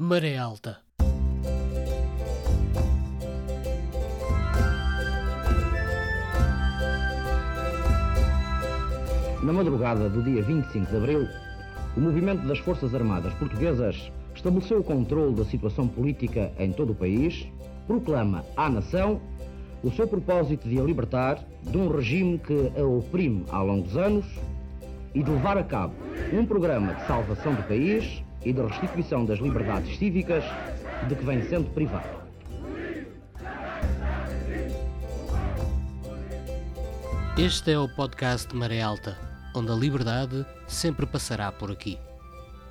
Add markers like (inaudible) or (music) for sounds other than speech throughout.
Maré Alta. Na madrugada do dia 25 de abril, o movimento das Forças Armadas Portuguesas estabeleceu o controle da situação política em todo o país, proclama à nação o seu propósito de a libertar de um regime que a oprime há longos anos e de levar a cabo um programa de salvação do país e de restituição das liberdades cívicas de que vem sendo privado. Este é o podcast Maré Alta, onde a liberdade sempre passará por aqui.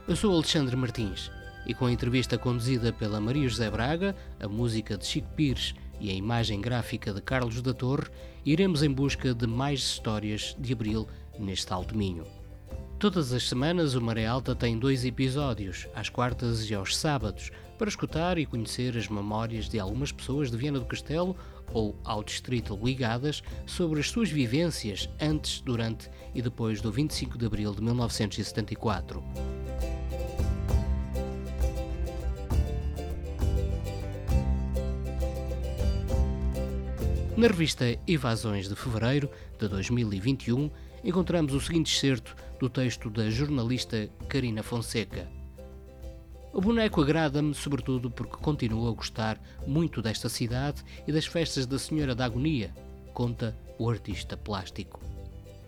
Eu sou Alexandre Martins e com a entrevista conduzida pela Maria José Braga, a música de Chico Pires e a imagem gráfica de Carlos da Torre, iremos em busca de mais histórias de Abril neste Alto Minho. Todas as semanas o Maré Alta tem dois episódios, às quartas e aos sábados, para escutar e conhecer as memórias de algumas pessoas de Viana do Castelo ou ao distrito ligadas sobre as suas vivências antes, durante e depois do 25 de abril de 1974. Na revista Evasões de Fevereiro de 2021, encontramos o seguinte excerto do texto da jornalista Karina Fonseca. O boneco agrada-me sobretudo porque continuo a gostar muito desta cidade e das festas da Senhora da Agonia, conta o artista plástico.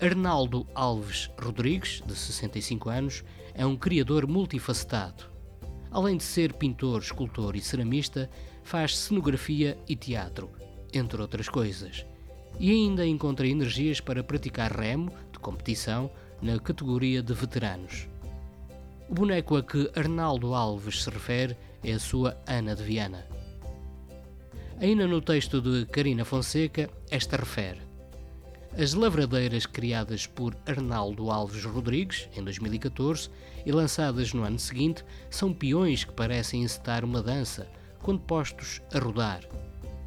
Arnaldo Alves Rodrigues, de 65 anos, é um criador multifacetado. Além de ser pintor, escultor e ceramista, faz cenografia e teatro entre outras coisas. E ainda encontra energias para praticar remo de competição na categoria de veteranos. O boneco a que Arnaldo Alves se refere é a sua Ana de Viana. Ainda no texto de Karina Fonseca, esta refere: As lavradeiras criadas por Arnaldo Alves Rodrigues, em 2014, e lançadas no ano seguinte, são peões que parecem encetar uma dança, quando postos a rodar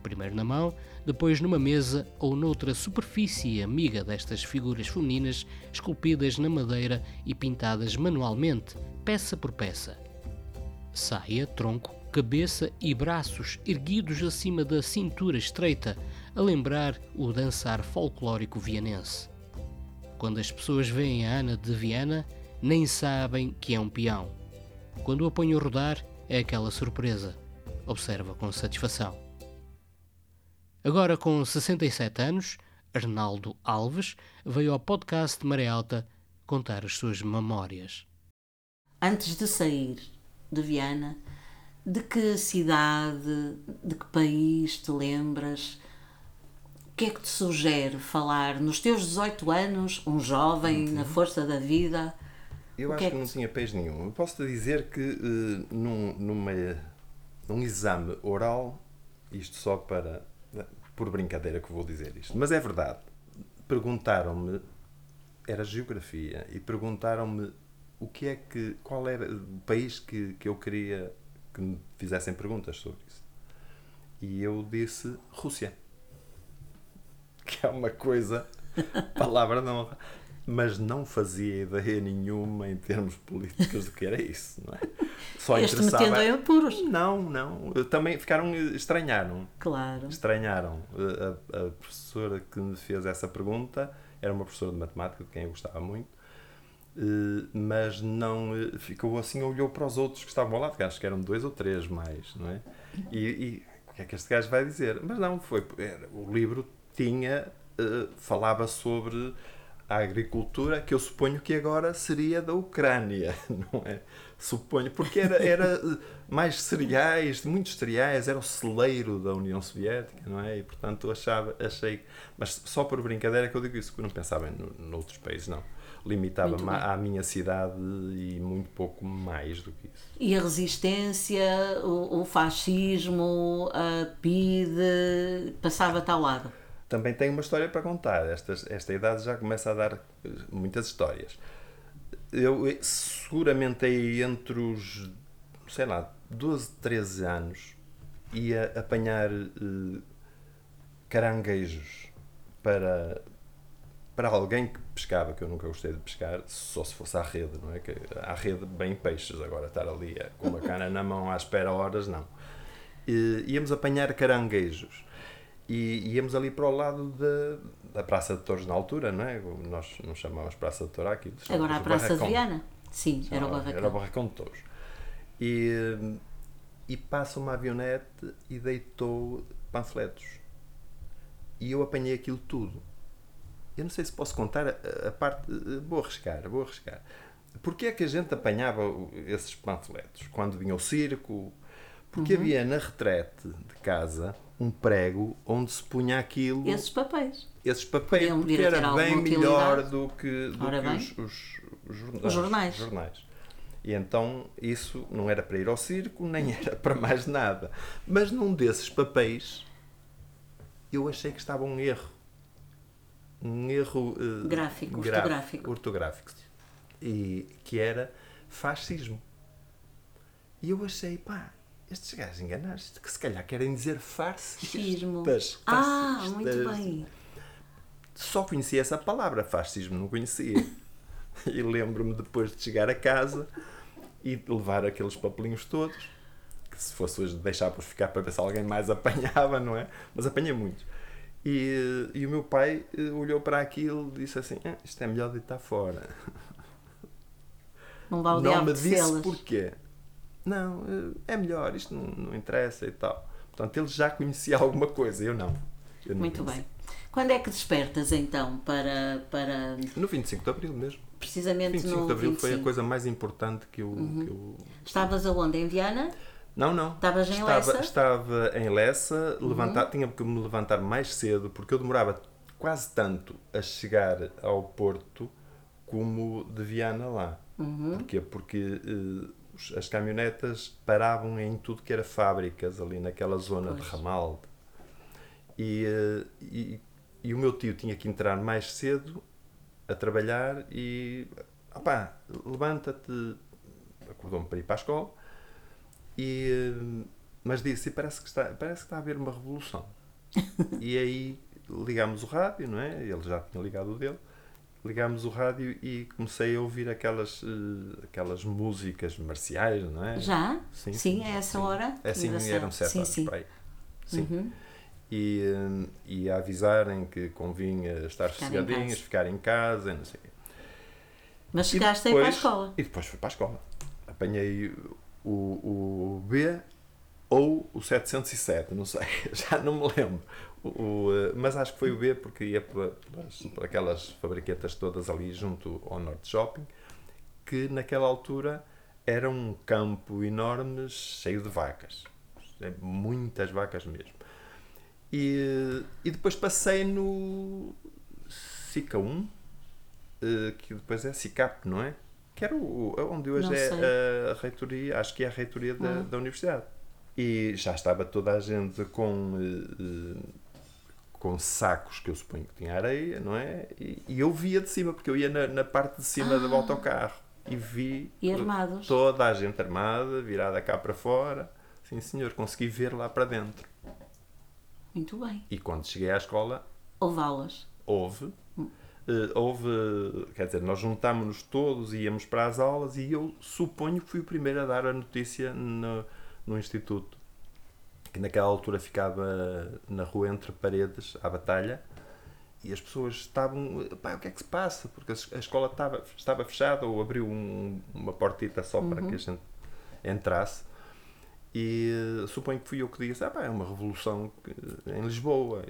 primeiro na mão, depois numa mesa ou noutra superfície amiga destas figuras femininas esculpidas na madeira e pintadas manualmente, peça por peça. Saia, tronco, cabeça e braços erguidos acima da cintura estreita, a lembrar o dançar folclórico vianense. Quando as pessoas veem a Ana de Viana, nem sabem que é um peão. Quando o apanham a rodar, é aquela surpresa. Observa com satisfação. Agora com 67 anos, Arnaldo Alves veio ao podcast Maré Alta contar as suas memórias. Antes de sair de Viana, de que cidade, de que país te lembras? O que é que te sugere falar nos teus 18 anos, um jovem uhum. na força da vida? Eu acho que, é que, não tinha peixe nenhum. Eu posso te dizer que uh, num, numa, num exame oral, isto só para por brincadeira que vou dizer isto, mas é verdade. Perguntaram-me, era geografia, e perguntaram-me o que é que, qual era o país que, que eu queria que me fizessem perguntas sobre isso. E eu disse Rússia. (laughs) Que é uma coisa, (laughs) palavra não mas não fazia ideia nenhuma em termos políticos do que era isso, não é? Só este interessava... metendo em apuros. Não, não. Também ficaram, estranharam. Claro. Estranharam. A, a, professora que me fez essa pergunta era uma professora de matemática, de quem eu gostava muito, eh, mas não eh, ficou assim, olhou para os outros que estavam ao lado, que acho que eram dois ou três mais, não é? E, e o que é que este gajo vai dizer? Mas não, foi. Era, o livro tinha. Uh, falava sobre a agricultura que eu suponho que agora seria da Ucrânia, (laughs) não é? Suponho, porque era, era mais cereais, muitos cereais, era o celeiro da União Soviética, não é? E portanto achava, achei, mas só por brincadeira que eu digo isso, porque eu não pensava em noutros países, não. Limitava-me à minha cidade e muito pouco mais do que isso. E a resistência, o, o fascismo, a PIDE, passava-te ao lado? Também tem uma história para contar. Esta, esta idade já começa a dar eh, muitas histórias. Eu eh, seguramente aí entre os, sei lá, 12, 13 anos ia apanhar uh, caranguejos para para alguém que pescava, que eu nunca gostei de pescar, só se fosse à rede, não é? Que à rede bem peixes, agora estar ali eh, com uma cana na mão à espera horas, não. Íamos apanhar caranguejos e íamos ali para o lado da, da Praça de Torres na altura, não é? Nós não chamávamos Praça de Torres aqui. Agora a Praça de Viana? Sim, era o barracão. Era o barracão de Torres. E, e passa uma avionete e deitou panfletos. E eu apanhei aquilo tudo. Eu não sei se posso contar a, a parte. Vou arriscar, vou arriscar. Porquê é que a gente apanhava esses panfletos? Quando vinha o circo? Porque uhum. havia na retrete de casa um prego onde se punha aquilo. Esses papéis. Esses papéis, Podiam porque era bem melhor do que, do que os, os, os, os jornais. jornais. E então isso não era para ir ao circo, nem era para mais nada. Mas num desses papéis eu achei que estava um erro. Um erro uh, gráfico, ortográfico. ortográfico. E que era fascismo. E eu achei, pá, estes gajos enganaram-se, que se calhar querem dizer fascismo. Ah, muito bem. Só conhecia essa palavra, fascismo, não conhecia. (laughs) e lembro-me depois de chegar a casa e levar aqueles papelinhos todos, que se fosse hoje deixar-vos ficar para ver se alguém mais (laughs) apanhava, não é? Mas apanhei muitos. E, e o meu pai eh, olhou para aquilo e disse assim: ah, Isto é melhor de estar fora. Não, dá o não me disse porquê. Não, eh, é melhor, isto não, não interessa e tal. Portanto, ele já conhecia alguma coisa, eu não. Eu não Muito conhecia. bem. Quando é que despertas então para, para. No 25 de Abril mesmo. Precisamente 25 no de Abril 25. foi a coisa mais importante que eu, uhum. que eu. Estavas aonde? Em Viana? Não, não. Estavas em estava, Lessa? Estava em Lessa, uhum. levantar, tinha que me levantar mais cedo porque eu demorava quase tanto a chegar ao Porto como de Viana lá. Uhum. Porquê? Porque uh, as caminhonetas paravam em tudo que era fábricas ali naquela zona pois. de Ramalde. E, uh, e, e, o meu tio tinha que entrar mais cedo a trabalhar e opá, levanta-te, acordou-me para ir para a escola e, mas disse, parece que, está, parece que está a haver uma revolução. (laughs) e aí ligámos o rádio, não é? Ele já tinha ligado o dele. Ligámos o rádio e comecei a ouvir aquelas, uh, aquelas músicas marciais, não é? Já? Sim, sim, é essa sim. hora? É sim, eram sete sim, horas sim. Sim. Uhum. E, uh, e a avisarem que convinha estar ficar em ficar em casa, não sei o quê. Mas chegaste aí para a escola? E depois fui para a escola. Apanhei o, o B ou o 707, não sei, (laughs) já não me lembro. O, o, eh, mas acho que foi o B porque ia por, por aquelas fabriquetas todas ali junto ao Norte Shopping, que naquela altura era um campo enorme cheio de vacas. Muitas vacas mesmo. E, e depois passei no SICA 1, eh, que depois é SICAP, não é? que era o, onde hoje é a reitoria, acho que é a reitoria da, ah. da universidade. E já estava toda a gente com, uh, com sacos que eu suponho que tinha areia, não é? E, e eu via de cima, porque eu ia na, na parte de cima ah. do autocarro e vi e toda a gente armada, virada cá para fora. Sim, senhor, consegui ver lá para dentro. Muito bem. E quando cheguei à escola. Houve aulas? Houve. Uh, houve, quer dizer, nós juntámos-nos todos e íamos para as aulas e eu suponho que fui o primeiro a dar a notícia no, no Instituto, que naquela altura ficava na rua entre paredes, à batalha, e as pessoas estavam, pá, o que é que se passa? Porque a escola estava, estava fechada ou abriu um, uma portita só uhum. para que a gente entrasse. E uh, suponho que fui eu que disse, ah, pá, é uma revolução em Lisboa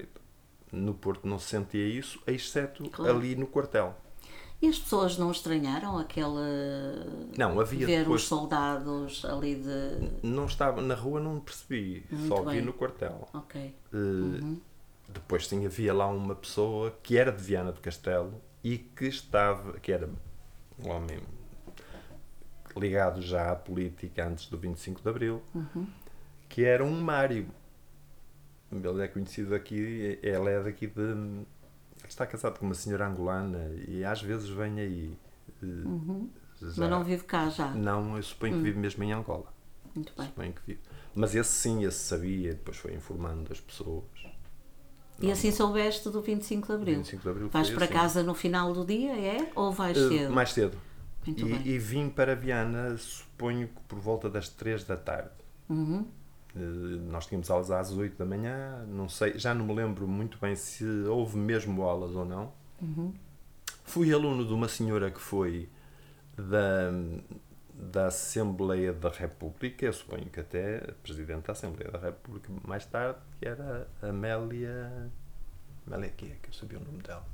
no Porto não se sentia isso, exceto claro. ali no quartel. E as pessoas não estranharam aquela. Não, havia ver depois... os soldados ali de. Não estava, na rua não percebi, Muito só bem. vi no quartel. Ok. Uh, uhum. Depois sim, havia lá uma pessoa que era de Viana do Castelo e que estava, que era um homem ligado já à política antes do 25 de Abril, uhum. que era um Mário ele é conhecido aqui, ela é daqui de. Está casado com uma senhora angolana e às vezes vem aí. Eh, uhum. Já, Mas não vive cá já? Não, eu suponho que uhum. vive mesmo em Angola. Muito bem. Suponho que vive. Mas esse sim, esse sabia, depois foi informando as pessoas. E assim soubeste do 25 de Abril? 25 de Abril Vais para assim. casa no final do dia, é? Ou vais Uh, cedo? mais cedo. Muito bem. E, e vim para Viana, suponho que por volta das 3 da tarde. Uhum. Uh, nós tínhamos aulas às 8 da manhã, não sei, já não me lembro muito bem se houve mesmo aulas ou não. Uhum. Fui aluno de uma senhora que foi da, da Assembleia da República, eu suponho que até Presidente da Assembleia da República mais tarde, que era Amélia. Amélia que é que eu sabia o nome dela?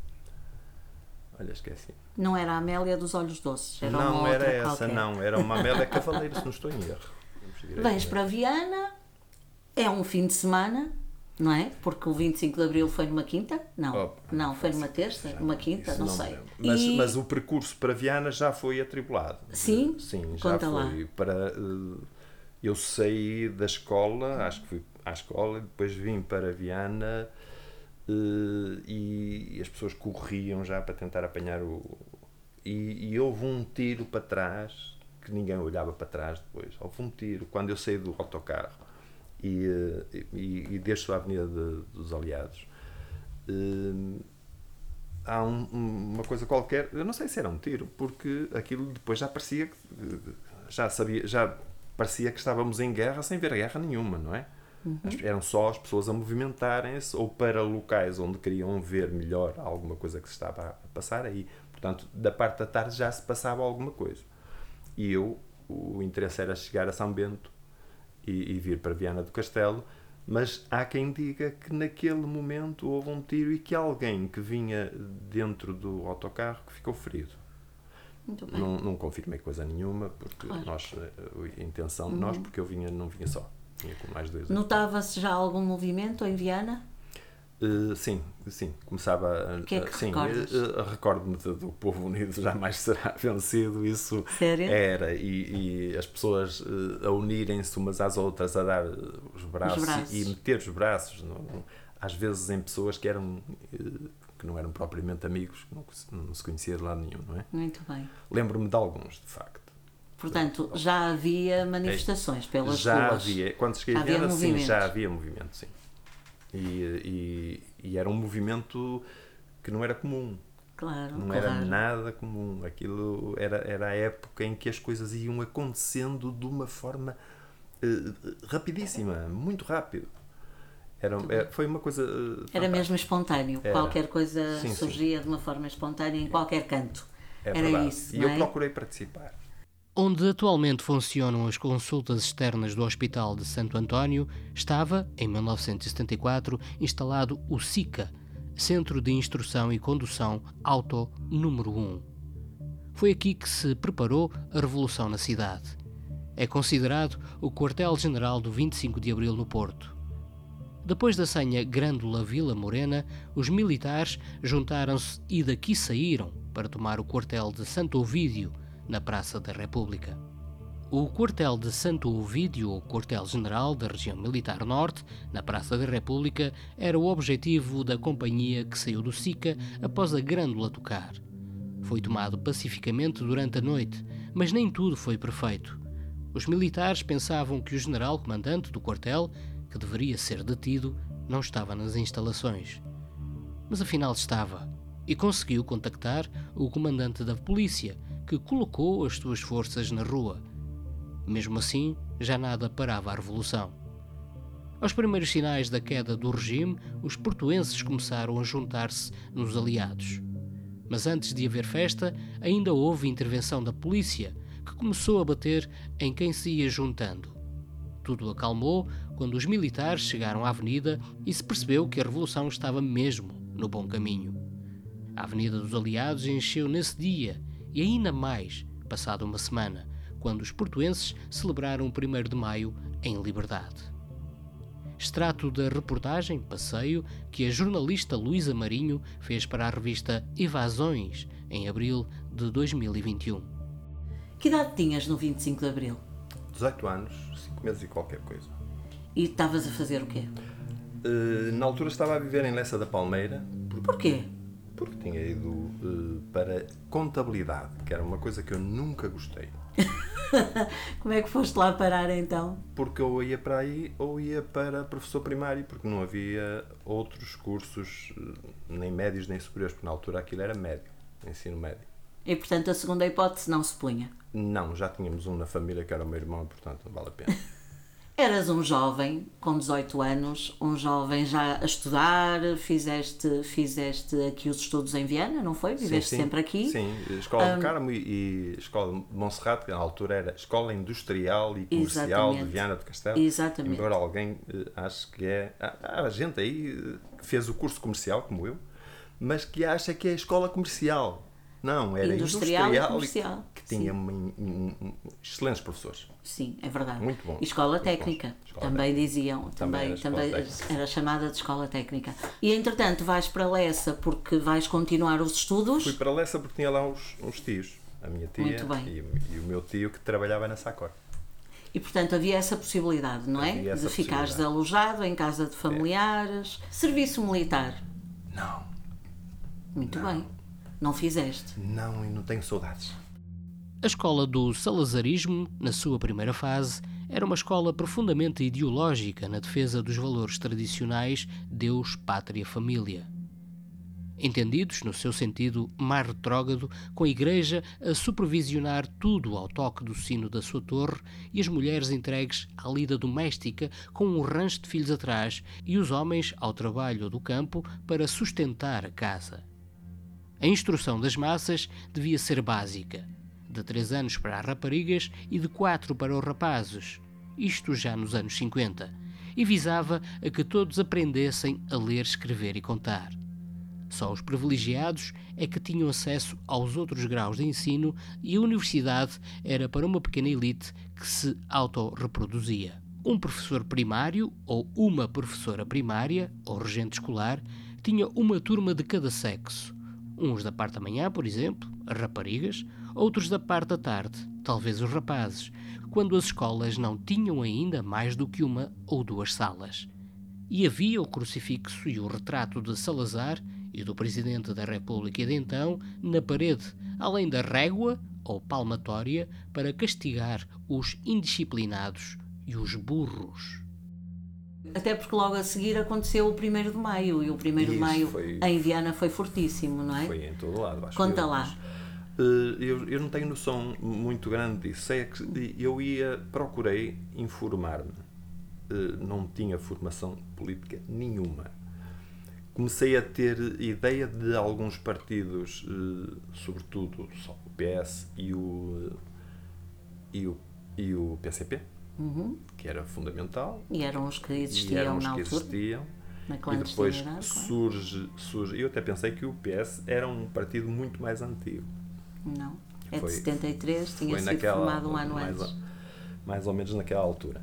Olha, esqueci. Não era a Amélia dos Olhos Doces, era uma não outra era essa, qualquer. não. Era uma Amélia Cavaleiro, se não estou em erro. (laughs) Vens para Viana, é um fim de semana, não é? Porque o 25 de Abril foi numa quinta? Não, Opa, não, foi numa terça, numa quinta, não, me sei. Mas, E- mas o percurso para Viana já foi atribulado. Sim? Sim, já Conta lá. foi. Para, eh, eu saí da escola, acho que fui à escola, depois vim para Viana eh, e as pessoas corriam já para tentar apanhar o. E, e houve um tiro para trás, que ninguém olhava para trás depois. Houve um tiro quando eu saí do autocarro e, eh, e, e desço a Avenida de- dos Aliados. eh, há um- um- uma coisa qualquer, eu não sei se era um tiro, porque aquilo depois já parecia que já sabia, já parecia que estávamos em guerra sem ver guerra nenhuma, não é? As- Eram só as pessoas a movimentarem-se ou para locais onde queriam ver melhor alguma coisa que se estava a passar aí. Portanto, da parte da tarde já se passava alguma coisa. E eu, o interesse era chegar a São Bento e, e vir para Viana do Castelo, mas há quem diga que naquele momento houve um tiro e que alguém que vinha dentro do autocarro ficou ferido. Não, não confirmei coisa nenhuma, porque Claro. nós, eh, a intenção de nós, porque eu vinha, não vinha só, vinha com mais dois. Notava-se já algum movimento em Viana? Eh, sim, sim, começava a. O que é que sim, eh, eh, Recordo-me do Povo Unido jamais (laughs) será vencido, isso Sério? era, e, e as pessoas a unirem-se umas às outras, a dar os braços, braços. E, e meter os braços, no- às vezes em pessoas que eram que não eram propriamente amigos, que não, se- não se conhecia de lado nenhum, não é? Muito bem. Lembro-me de alguns, de facto. Portanto, já havia manifestações pelas já ruas. havia, quando cheguei Já a havia Viana, sim, já havia movimento, sim. E, e, e era um movimento que não era comum. Claro, Não era claro. nada comum. Aquilo era, era a época em que as coisas iam acontecendo de uma forma eh, rapidíssima, muito rápido. Era, era- foi uma coisa. eh, Era mesmo espontâneo. Era. Qualquer coisa Sim, sim. surgia de uma forma espontânea em qualquer canto. É Era verdade. isso. E eu é? procurei participar. Onde atualmente funcionam as consultas externas do Hospital de Santo António, estava, em 1974, instalado o SICA, Centro de Instrução e Condução Auto número 1. Foi aqui que se preparou a revolução na cidade. É considerado o quartel-general do 25 de Abril no Porto. Depois da senha Grândola Vila Morena, os militares juntaram-se e daqui saíram para tomar o quartel de Santo Ovídio, na Praça da República. O quartel de Santo Ovídio, ou quartel-general da região militar norte, na Praça da República, era o objetivo da companhia que saiu do SICA após a Grândola tocar. Foi tomado pacificamente durante a noite, mas nem tudo foi perfeito. Os militares pensavam que o general comandante do quartel, que deveria ser detido, não estava nas instalações. Mas afinal estava, e conseguiu contactar o comandante da polícia, que colocou as suas forças na rua. Mesmo assim, já nada parava a revolução. Aos primeiros sinais da queda do regime, os portuenses começaram a juntar-se nos aliados. Mas antes de haver festa, ainda houve intervenção da polícia, que começou a bater em quem se ia juntando. Tudo acalmou quando os militares chegaram à avenida e se percebeu que a revolução estava mesmo no bom caminho. A Avenida dos Aliados encheu nesse dia e ainda mais passada uma semana, quando os portuenses celebraram o 1 de maio em liberdade. Extrato da reportagem Passeio que a jornalista Luísa Marinho fez para a revista Evasões em abril de 2021. Que idade tinhas no 25 de Abril? 18 anos, 5 meses e qualquer coisa. E estavas a fazer o quê? Eh, na altura estava a viver em Lessa da Palmeira, porque, Porquê? porque tinha ido eh, para contabilidade, que era uma coisa que eu nunca gostei. (laughs) Como é que foste lá parar então? Porque ou ia para aí ou ia para professor primário, porque não havia outros cursos, eh, nem médios nem superiores, porque na altura aquilo era médio, ensino médio. E portanto a segunda hipótese não se punha. Não, já tínhamos um na família que era o meu irmão, portanto não vale a pena. (laughs) Eras um jovem com 18 anos, um jovem já a estudar, fizeste, fizeste aqui os estudos em Viana, não foi? Viveste Sim, sim. sempre aqui? Sim, Escola do Carmo e, e Escola de Monserrate, que na altura era Escola Industrial e Comercial de Viana do Castelo. Exatamente. Embora alguém eh, acho que é. Há, há gente aí que fez o curso comercial, como eu, mas que acha que é escola comercial. Não, era Industrial industrial, comercial. que tinha um- um- excelentes professores. Sim, é verdade. Muito bom. E escola técnica. Escola também diziam, Também também, era também técnica. era chamada de escola técnica. E entretanto vais para Lessa porque vais continuar os estudos. Fui para Lessa porque tinha lá uns, uns tios. A minha tia. E, e o meu tio que trabalhava na Sacor. E portanto havia essa possibilidade, não é? De ficares alojado em casa de familiares. Serviço militar. Não, Muito bem. Não fizeste. não, e não tenho saudades. A escola do salazarismo, na sua primeira fase, era uma escola profundamente ideológica na defesa dos valores tradicionais Deus, Pátria, Família. Entendidos no seu sentido mais retrógrado, com a Igreja a supervisionar tudo ao toque do sino da sua torre e as mulheres entregues à lida doméstica com um rancho de filhos atrás e os homens ao trabalho do campo para sustentar a casa. A instrução das massas devia ser básica, de 3 anos para as raparigas e de 4 para os rapazes, isto já nos anos 50, e visava a que todos aprendessem a ler, escrever e contar. Só os privilegiados é que tinham acesso aos outros graus de ensino e a universidade era para uma pequena elite que se autorreproduzia. Um professor primário ou uma professora primária ou regente escolar tinha uma turma de cada sexo. Uns da parte da manhã, por exemplo, as raparigas, outros da parte da tarde, talvez os rapazes, quando as escolas não tinham ainda mais do que uma ou duas salas. E havia o crucifixo e o retrato de Salazar e do Presidente da República de então na parede, além da régua ou palmatória para castigar os indisciplinados e os burros. Até porque logo a seguir aconteceu o 1 de Maio e o 1 de Maio foi- em Viana foi fortíssimo, não é? Foi em todo lado, acho Conta eu, lá. eh, eu, eu não tenho noção muito grande disso. É que eu ia, procurei informar-me. Eh, não tinha formação política nenhuma. Comecei a ter ideia de alguns partidos, eh, sobretudo só o PS e o, e o, e o PCP, que era fundamental. E eram os que e existiam eram os na que altura. existiam. Na E depois surge, surge. Eu até pensei que o PS era um partido muito mais antigo. Não. É Foi- de 73, tinha sido naquela, formado um ano mais, antes. mais ou menos naquela altura.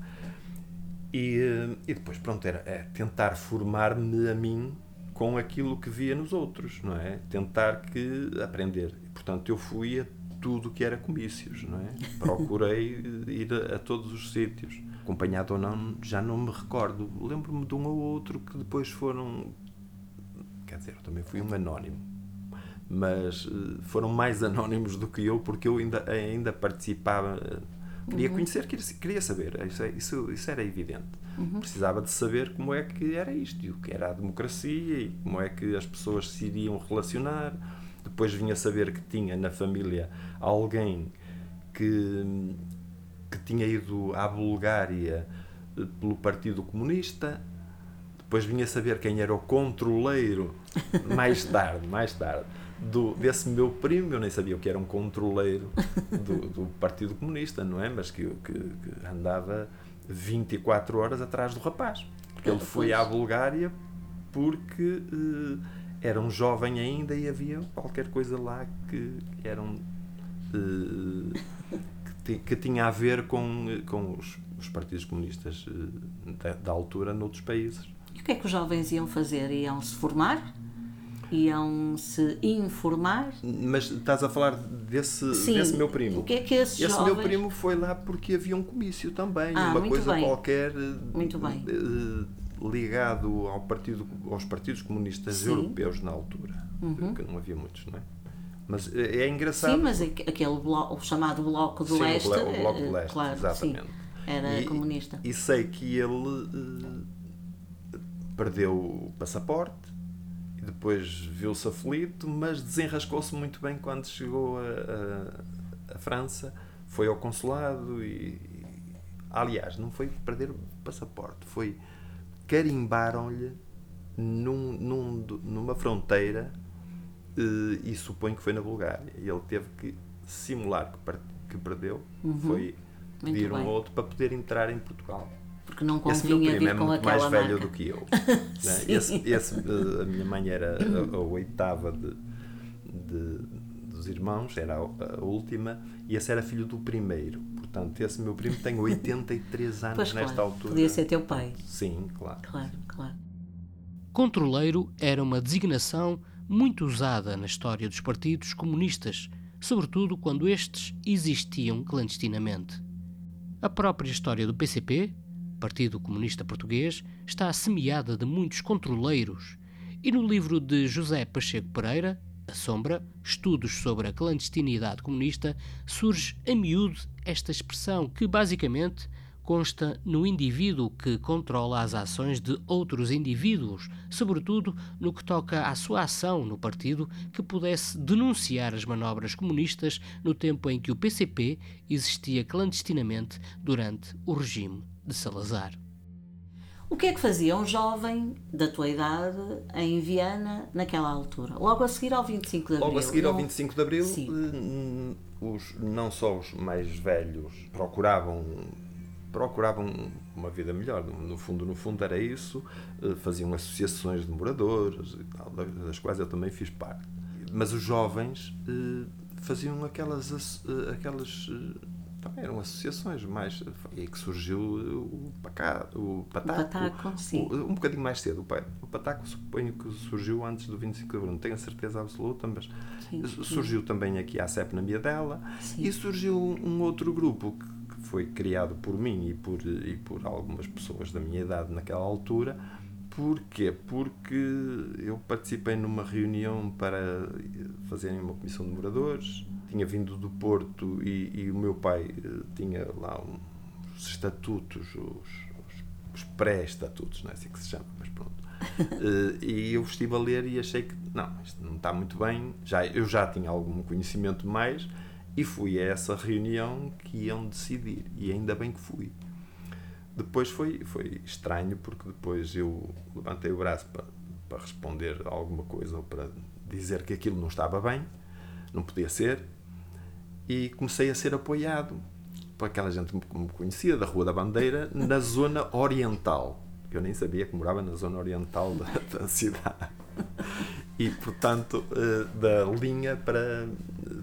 E, e depois, pronto, era é, tentar formar-me a mim com aquilo que via nos outros, não é? Tentar que aprender. E, portanto, eu fui a tudo que era comícios, não é? (laughs) Procurei ir a, a todos os sítios. Acompanhado ou não, já não me recordo. Lembro-me de um ou outro que depois foram. Quer dizer, eu também fui um anónimo mas eh, foram mais anónimos do que eu porque eu ainda, ainda participava queria conhecer, queria, saber isso, é- isso, isso era evidente precisava de saber como é que era isto e o que era a democracia e como é que as pessoas se iriam relacionar depois vinha saber que tinha na família alguém que, que tinha ido à Bulgária eh, pelo Partido Comunista depois vinha saber quem era o controleiro mais (laughs) tarde, mais tarde, do, desse meu primo, eu nem sabia o que era um controleiro do, do Partido Comunista, não é? Mas que, que, que andava 24 horas atrás do rapaz. Porque ele foi à Bulgária porque eh, era um jovem ainda e havia qualquer coisa lá que eram eh, que, ti- que tinha a ver com, com os, os partidos comunistas eh, da, da altura noutros países. E o que é que os jovens iam fazer? Iam se formar? Iam se informar? Mas estás a falar desse, Sim. desse meu primo. O que é que esses Esse jovens... meu primo foi lá porque havia um comício também, Ah, uma coisa bem. qualquer eh, Muito bem. eh, ligado ao partido, aos partidos comunistas Sim. europeus na altura, Uhum. que não havia muitos, não é? Mas é é engraçado. Sim, mas aqu- aquele bloco, o chamado Bloco do Sim, Leste, o Bloco do eh, Leste, claro, exatamente. sim, era E- comunista. E sei que ele eh, perdeu o passaporte e depois viu-se aflito, mas desenrascou-se muito bem quando chegou a França, foi ao consulado e, aliás, não foi perder o passaporte, foi carimbaram-lhe num, num numa fronteira eh, e suponho que foi na Bulgária. E ele teve que simular que, per- que perdeu, foi Muito pedir um outro para poder entrar em Portugal. Porque não Esse meu convinha primo é muito mais aquela velho marca. do que eu. (laughs) né? esse, esse, eh, a minha mãe era a, a oitava de, de- dos irmãos, era a, a última, e esse era filho do primeiro. Portanto, esse meu primo tem 83 anos Pois nesta claro, altura. podia ser teu pai. Sim, claro. Claro, claro. Controleiro era uma designação muito usada na história dos partidos comunistas, sobretudo quando estes existiam clandestinamente. A própria história do PCP, Partido Comunista Português, está semeada de muitos controleiros, e no livro de José Pacheco Pereira, A Sombra, Estudos sobre a Clandestinidade Comunista, surge a miúdo esta expressão que basicamente consta no indivíduo que controla as ações de outros indivíduos, sobretudo no que toca à sua ação no partido que pudesse denunciar as manobras comunistas no tempo em que o PCP existia clandestinamente durante o regime de Salazar. O que é que fazia um jovem da tua idade em Viana naquela altura? Logo a seguir ao 25 de Abril? Logo a seguir ao não? 25 de Abril, Sim. eh, os, não só os mais velhos procuravam procuravam uma vida melhor. No fundo, no fundo era isso. eh, Faziam associações de moradores, e tal, da- das quais eu também fiz parte. Mas os jovens eh, faziam aquelas, aquelas também eram associações mais aí que surgiu o Pacá, o Pataco, Pataco, sim. o- um bocadinho mais cedo. O Pa- O Pataco suponho que surgiu antes do 25 de Abril, não tenho a certeza absoluta, mas Sim, surgiu também aqui a CEP na Miadela Sim. e surgiu um outro grupo que que foi criado por mim e por, e por algumas pessoas da minha idade naquela altura. Porquê? Porque eu participei numa reunião para fazerem uma comissão de moradores. Tinha vindo do Porto e, e o meu pai eh, tinha lá uns estatutos, os, os- os pré-estatutos, não é assim que se chama, mas pronto. (laughs) Eh, e eu estive a ler e achei que não, isto não está muito bem. Já, eu já tinha algum conhecimento mais e fui a essa reunião que iam decidir. E ainda bem que fui. Depois foi, foi estranho porque depois eu levantei o braço para, para responder alguma coisa ou para dizer que aquilo não estava bem, não podia ser, e comecei a ser apoiado por aquela gente que me conhecia da Rua da Bandeira na zona oriental. que Eu nem sabia que morava na zona oriental da, da cidade. E, portanto, eh, da linha para.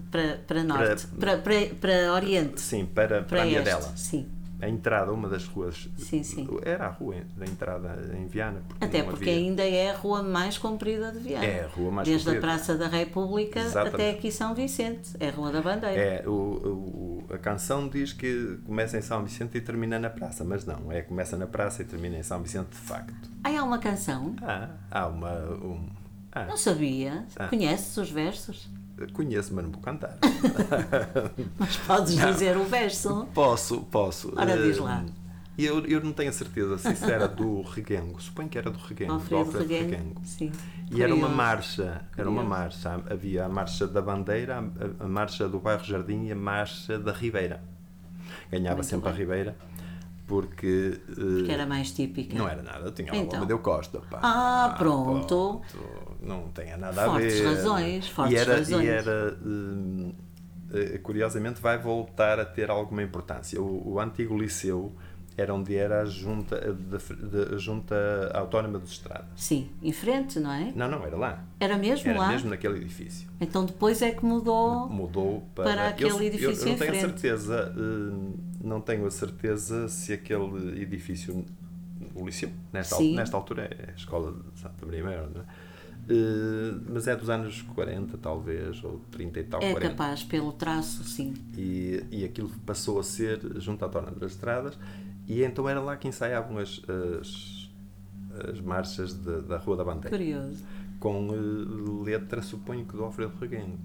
Para, para norte, para, para, para oriente, Sim, para, para, para a minha dela. Sim. A entrada, uma das ruas. Sim, sim. Era a rua da entrada em Viana. Porque Até porque havia- ainda é a rua mais comprida de Viana. É a rua mais Desde comprida. a Praça da República Exatamente. até aqui São Vicente. É a Rua da Bandeira. É, o, o- a canção diz que começa em São Vicente e termina na praça, mas não, é começa na praça e termina em São Vicente de facto. Aí há uma canção, Ah, há uma. Um, ah, não sabia. Ah. Conheces os versos? Conheço, mas não vou cantar. (laughs) Mas podes dizer o verso. posso, posso. Ora, diz Eh, lá. Eu, eu não tenho a certeza se isso era do Reguengo. Suponho que era do Reguengo. do Alfredo Alfredo Reguengo. Reguengo. Sim. E era uma Curioso. marcha, era uma Curioso. marcha. Havia a marcha da Bandeira, a, a marcha do bairro Jardim e a marcha da Ribeira. Ganhava Muito sempre a bem. Ribeira porque, eh, Que era mais típica. não era nada. Tinha Então. o Amadeu Costa. Pá. Ah, pronto. Não tem nada a Fortes ver. razões, fortes e era, razões. E era hum, eh, curiosamente, vai voltar a ter alguma importância. O, o antigo liceu era onde era a junta, a da- a junta autónoma dos Estradas. Sim, em frente, não é? Não, não, era lá. Era mesmo Era lá? mesmo naquele edifício. Então depois é que mudou. Mudou para, Para aquele eu, edifício eu, eu em não tenho a frente. certeza, hum, não tenho a certeza se aquele edifício, o liceu, nesta, al- nesta altura é a escola de Santa Maria Maior, não é? Eh, mas é dos anos 40, talvez, ou 30 e tal, É 40. capaz, pelo traço, sim. E, e aquilo passou a ser junto à Torna das Estradas, e então era lá que ensaiavam as, as, as marchas de- da Rua da Bandeira Curioso. com eh, letra, suponho que do Alfredo Reguengo.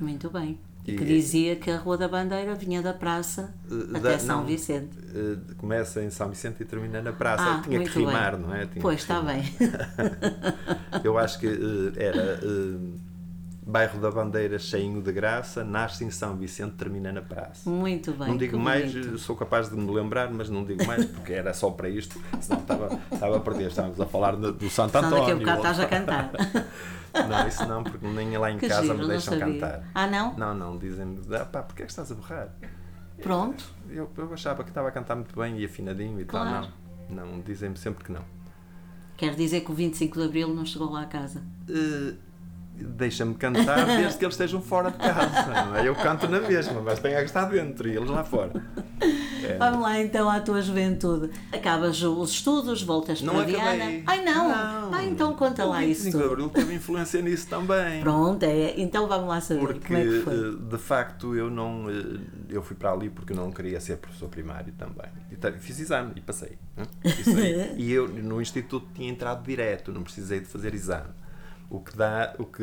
Muito bem. E, que dizia que a Rua da Bandeira vinha da praça Eh, até da- São não, Vicente. eh, Começa em São Vicente e termina na praça. Ah, Tinha que muito bem. rimar, não é? Tinha Pois, está rimar. bem. (laughs) Eu acho que eh, era bairro da Bandeira cheinho de graça, nasce em São Vicente, termina na praça. Muito bem. não digo mais, bonito. sou capaz de me lembrar, mas não digo mais porque era só para isto, senão estava, estava a perder. Estávamos a falar do, do Santo António. daqui a bocado estás a cantar. (laughs) Não, isso não, porque nem lá em Que casa giro, me deixam cantar. Ah, não? Não, não, dizem-me, ah, pá, porque é que estás a borrar? Pronto. Eu, eu achava que estava a cantar muito bem e afinadinho e Claro. tal. Não, não dizem-me sempre que não. Quer dizer que o 25 de Abril não chegou lá a casa. Eh, Deixa-me cantar desde que eles estejam fora de casa. não é? Eu canto na mesma, mas tenho que estar dentro e eles lá fora. É. Vamos lá então à tua juventude. Acabas os estudos, voltas Não para acabei. Viana. Ai não! Ah, então conta O lá isso 25 de tudo. Abril teve influência nisso também. Pronto, é. Então vamos lá saber Porque como é que foi. eh, de facto eu não eh, eu fui para ali porque não queria ser professor primário também ta- fiz exame e passei né? (laughs) E eu no instituto tinha entrado direto não precisei de fazer exame o que dá o que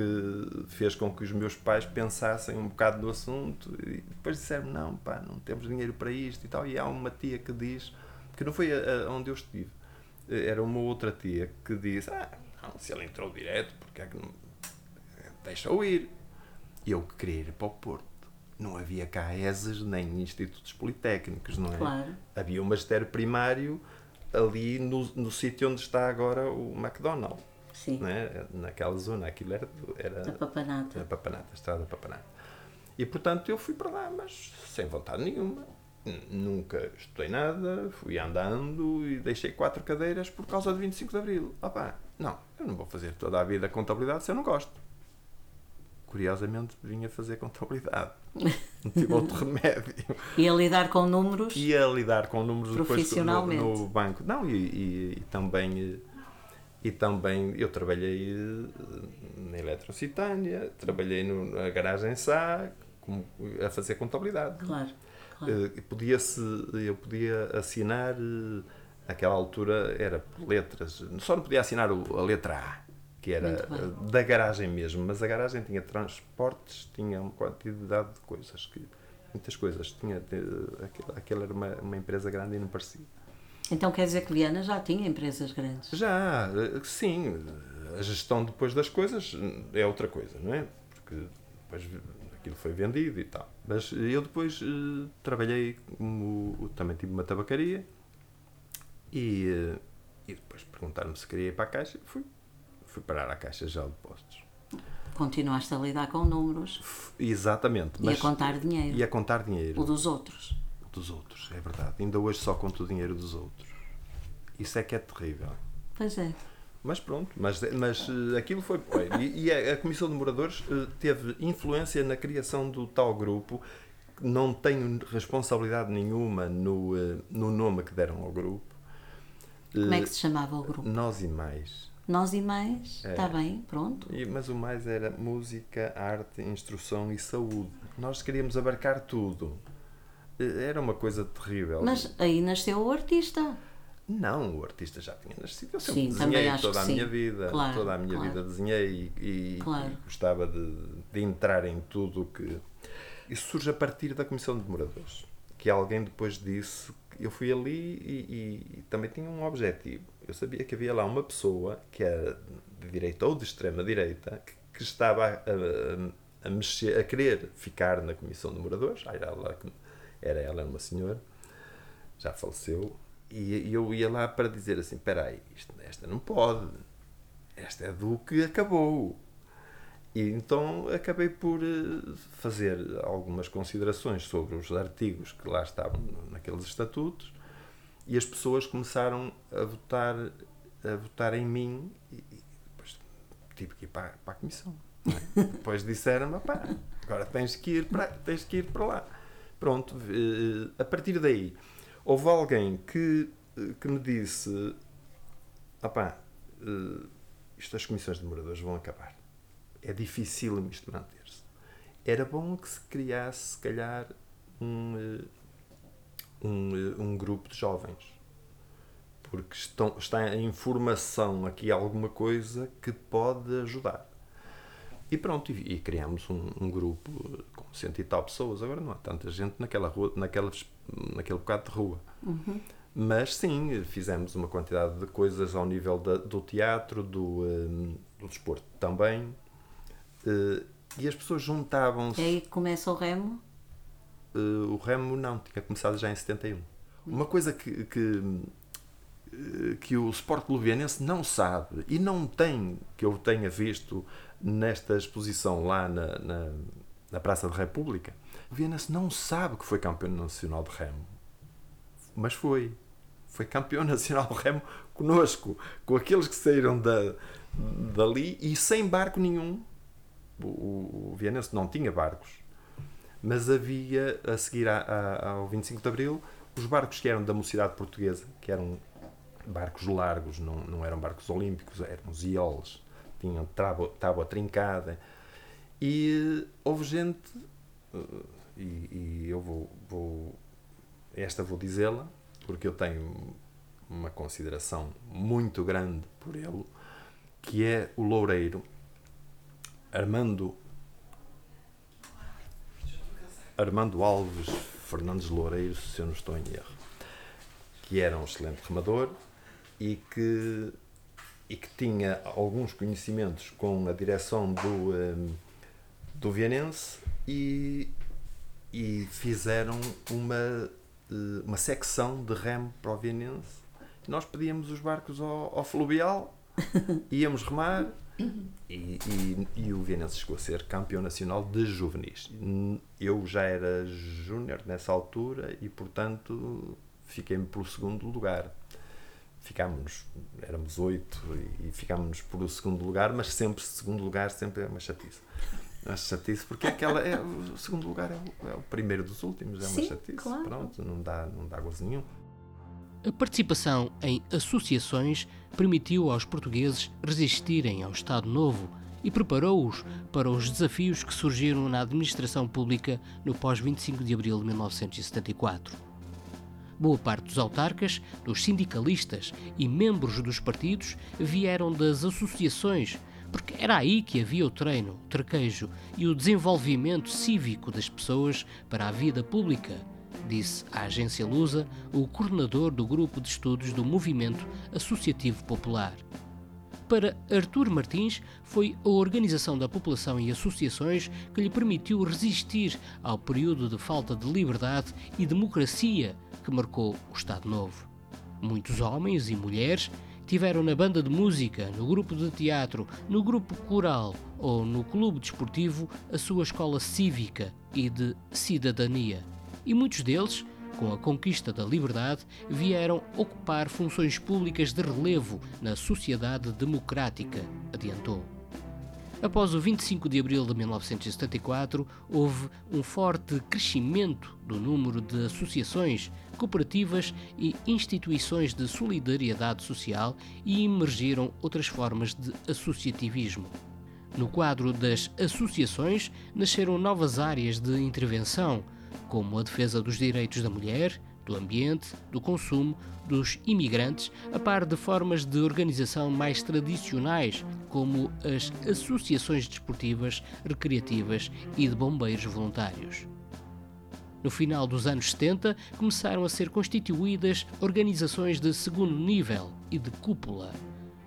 fez com que os meus pais pensassem um bocado no assunto e depois disseram não pá não temos dinheiro para isto e tal e há uma tia que diz que não foi a- a- onde eu estive Eh, era uma outra tia que disse ah não, se ele entrou direto porque é que não deixa-o ir eu que queria ir para o Porto. Não havia cá ESAs nem institutos politécnicos, não é? Claro. Havia um magistério primário ali no, no sítio onde está agora o McDonald's, Sim. não é? naquela zona. Aquilo era, era A papanata. a Papanata, a estrada Papanata. E portanto eu fui para lá, mas sem vontade nenhuma. Nunca estudei nada, fui andando e deixei quatro cadeiras por causa de 25 de Abril. Opá, não, eu não vou fazer toda a vida contabilidade se eu não gosto. Curiosamente vinha fazer contabilidade. Não (laughs) tive outro remédio. E a lidar com números. Ia lidar com números depois no, Profissionalmente. no banco. Não, e, e- e também eh, e também eu trabalhei eh, na Eletrocitânia, trabalhei no, na garagem Sá como, a fazer contabilidade. Claro. claro. Eh, podia-se, eu podia assinar, eh, naquela altura era por letras, só não podia assinar o- a letra A, que era da garagem mesmo, mas a garagem tinha transportes, tinha uma quantidade de coisas, que, muitas coisas. Tinha, aquela, aquela era uma, uma empresa grande e não parecia. Então quer dizer que Viana já tinha empresas grandes. Já, eh, sim, a gestão depois das coisas é outra coisa, não é? Porque depois aquilo foi vendido e tal. Mas eu depois eh, trabalhei como. também tive uma tabacaria e, eh, e depois perguntaram-me se queria ir para a Caixa e fui. Fui parar à Caixa já de Postos. Continuaste a lidar com números F- Exatamente. e a contar dinheiro. E a contar dinheiro O dos outros. Dos outros, é verdade. Ainda hoje só conto o dinheiro dos outros. Isso é que é terrível. Pois é. Mas pronto, mas, mas eh, aquilo foi. E, e a, a Comissão de Moradores eh, teve influência na criação do tal grupo. Não tenho responsabilidade nenhuma no, eh, no nome que deram ao grupo. Como é que se chamava o grupo? Nós e mais. Nós e mais? É. Está bem, pronto. E- mas o mais era música, arte, instrução e saúde. Nós queríamos abarcar tudo. Era uma coisa terrível. Mas aí nasceu o artista. Não, o artista já tinha nascido. Eu sempre Sim, desenhei toda a minha sim. vida. Claro, toda a minha claro. vida desenhei e, e- Claro. e gostava de, de entrar em tudo o que. Isso surge a partir da Comissão de Moradores. Que alguém depois disse. Eu fui ali e, e- também tinha um objetivo. Eu sabia que havia lá uma pessoa que era de direita ou de extrema direita que, que estava a, a- a mexer, a querer ficar na Comissão de Moradores. Era ela, que- era ela uma senhora já faleceu, e eu ia lá para dizer assim: espera aí, isto- esta não pode, esta é do que acabou. E então acabei por eh, fazer algumas considerações sobre os artigos que lá estavam naqueles estatutos e as pessoas começaram a votar, a votar em mim e, e depois tive que ir para, para a comissão. é? (laughs) depois disseram-me, "Pá, agora tens que, ir para, tens que ir para lá. Pronto, eh, a partir daí houve alguém que, eh, que me disse opá, eh, isto as comissões de moradores vão acabar. É difícil isto manter-se. Era bom que se criasse, se calhar, um, eh, um, eh, um grupo de jovens. Porque estão, está em formação aqui alguma coisa que pode ajudar. E pronto, e, e criámos um, um, grupo com cento e tal pessoas. Agora não há tanta gente naquela rua, naquela, naquele bocado de rua. Uhum. Mas sim, fizemos uma quantidade de coisas ao nível da, do teatro, do, um, do desporto também. Uh, e as pessoas juntavam-se. É aí que começa o remo? Uh, o remo não, tinha começado já em 71. Uma coisa que, que, que o Sport Clubianense não sabe e não tem, que eu tenha visto nesta exposição lá na, na, na Praça da República, o Vianense não sabe que foi campeão nacional de remo. Mas foi. Foi campeão (laughs) nacional de remo conosco, com aqueles que saíram da, dali e sem barco nenhum. O, o Vianense não tinha barcos, mas havia, a seguir a, a, ao 25 de Abril, os barcos que eram da mocidade portuguesa, que eram barcos largos, não, não eram barcos olímpicos, eram os ioles, tinham tábua, trincada. E houve gente, eh, e, e eu vou, vou, esta vou dizê-la, porque eu tenho uma consideração muito grande por ele, que é o Loureiro Armando Armando Alves Fernandes Loureiro, se eu não estou em erro, que era um excelente remador e que, e que tinha alguns conhecimentos com a direção do, um, do Vianense e, e fizeram uma, eh, uma secção de remo para o Vianense. Nós pedíamos os barcos ao, ao fluvial, (laughs) íamos remar e, e, e, o Vienense chegou a ser campeão nacional de juvenis. Eu já era júnior nessa altura e, portanto, fiquei-me pelo segundo lugar. Ficámos, éramos oito e ficámos por o segundo lugar, mas sempre segundo lugar sempre é uma chatice. Uma chatice, porque aquela é, o segundo lugar é o, é o primeiro dos últimos, é uma Sim, chatice. Claro. Pronto, não dá, não dá gozo nenhum. A participação em associações permitiu aos portugueses resistirem ao Estado Novo e preparou-os para os desafios que surgiram na administração pública no pós-25 de abril de 1974. Boa parte dos autarcas, dos sindicalistas e membros dos partidos vieram das associações, porque era aí que havia o treino, o traquejo e o desenvolvimento cívico das pessoas para a vida pública disse à agência Lusa o coordenador do grupo de estudos do Movimento Associativo Popular. Para Artur Martins, foi a organização da população e associações que lhe permitiu resistir ao período de falta de liberdade e democracia que marcou o Estado Novo. Muitos homens e mulheres tiveram na banda de música, no grupo de teatro, no grupo coral ou no clube desportivo a sua escola cívica e de cidadania e muitos deles, com a conquista da liberdade, vieram ocupar funções públicas de relevo na sociedade democrática, adiantou. Após o 25 de abril de 1974, houve um forte crescimento do número de associações, cooperativas e instituições de solidariedade social e emergiram outras formas de associativismo. No quadro das associações, nasceram novas áreas de intervenção, como a defesa dos direitos da mulher, do ambiente, do consumo, dos imigrantes, a par de formas de organização mais tradicionais, como as associações desportivas, recreativas e de bombeiros voluntários. No final dos anos 70, começaram a ser constituídas organizações de segundo nível e de cúpula.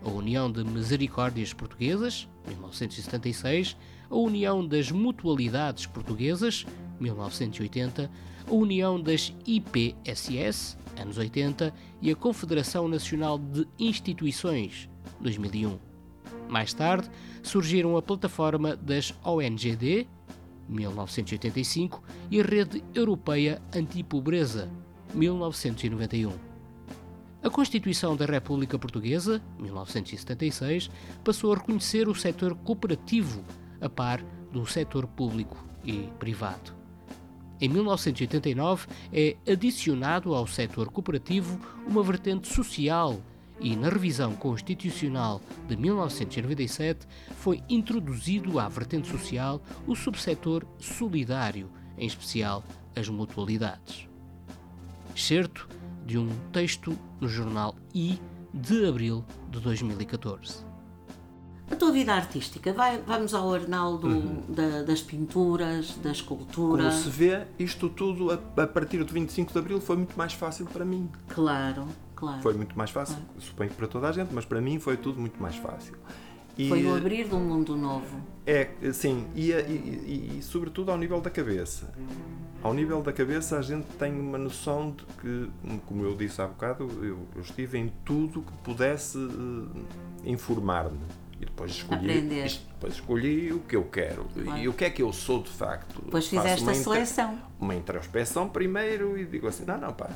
A União de Misericórdias Portuguesas, 1976, a União das Mutualidades Portuguesas, 1980, a União das IPSS, anos 80, e a Confederação Nacional de Instituições, 2001. Mais tarde, surgiram a plataforma das ONGD, 1985, e a Rede Europeia Antipobreza, 1991. A Constituição da República Portuguesa, 1976, passou a reconhecer o setor cooperativo a par do setor público e privado. Em 1989 é adicionado ao setor cooperativo uma vertente social e na revisão constitucional de 1997 foi introduzido à vertente social o subsetor solidário, em especial as mutualidades. Certo de um texto no jornal I de abril de 2014. A tua vida artística, vai, vamos ao Arnaldo Uhum. da- das pinturas, da escultura. Como se vê, isto tudo a, a partir do 25 de Abril foi muito mais fácil para mim. Claro, claro. Foi muito mais fácil, suponho que para toda a gente, mas para mim foi tudo muito mais fácil. E, Foi o abrir de um mundo novo. É, sim, e, e, e- sobretudo ao nível da cabeça. Ao nível da cabeça a gente tem uma noção de que, como eu disse há bocado, eu, eu estive em tudo que pudesse eh, informar-me. E depois escolhi, Aprender. depois escolhi o que eu quero. Claro. E o que é que eu sou de facto. Depois fizeste a seleção. Uma introspeção primeiro e digo assim, não, não, pá,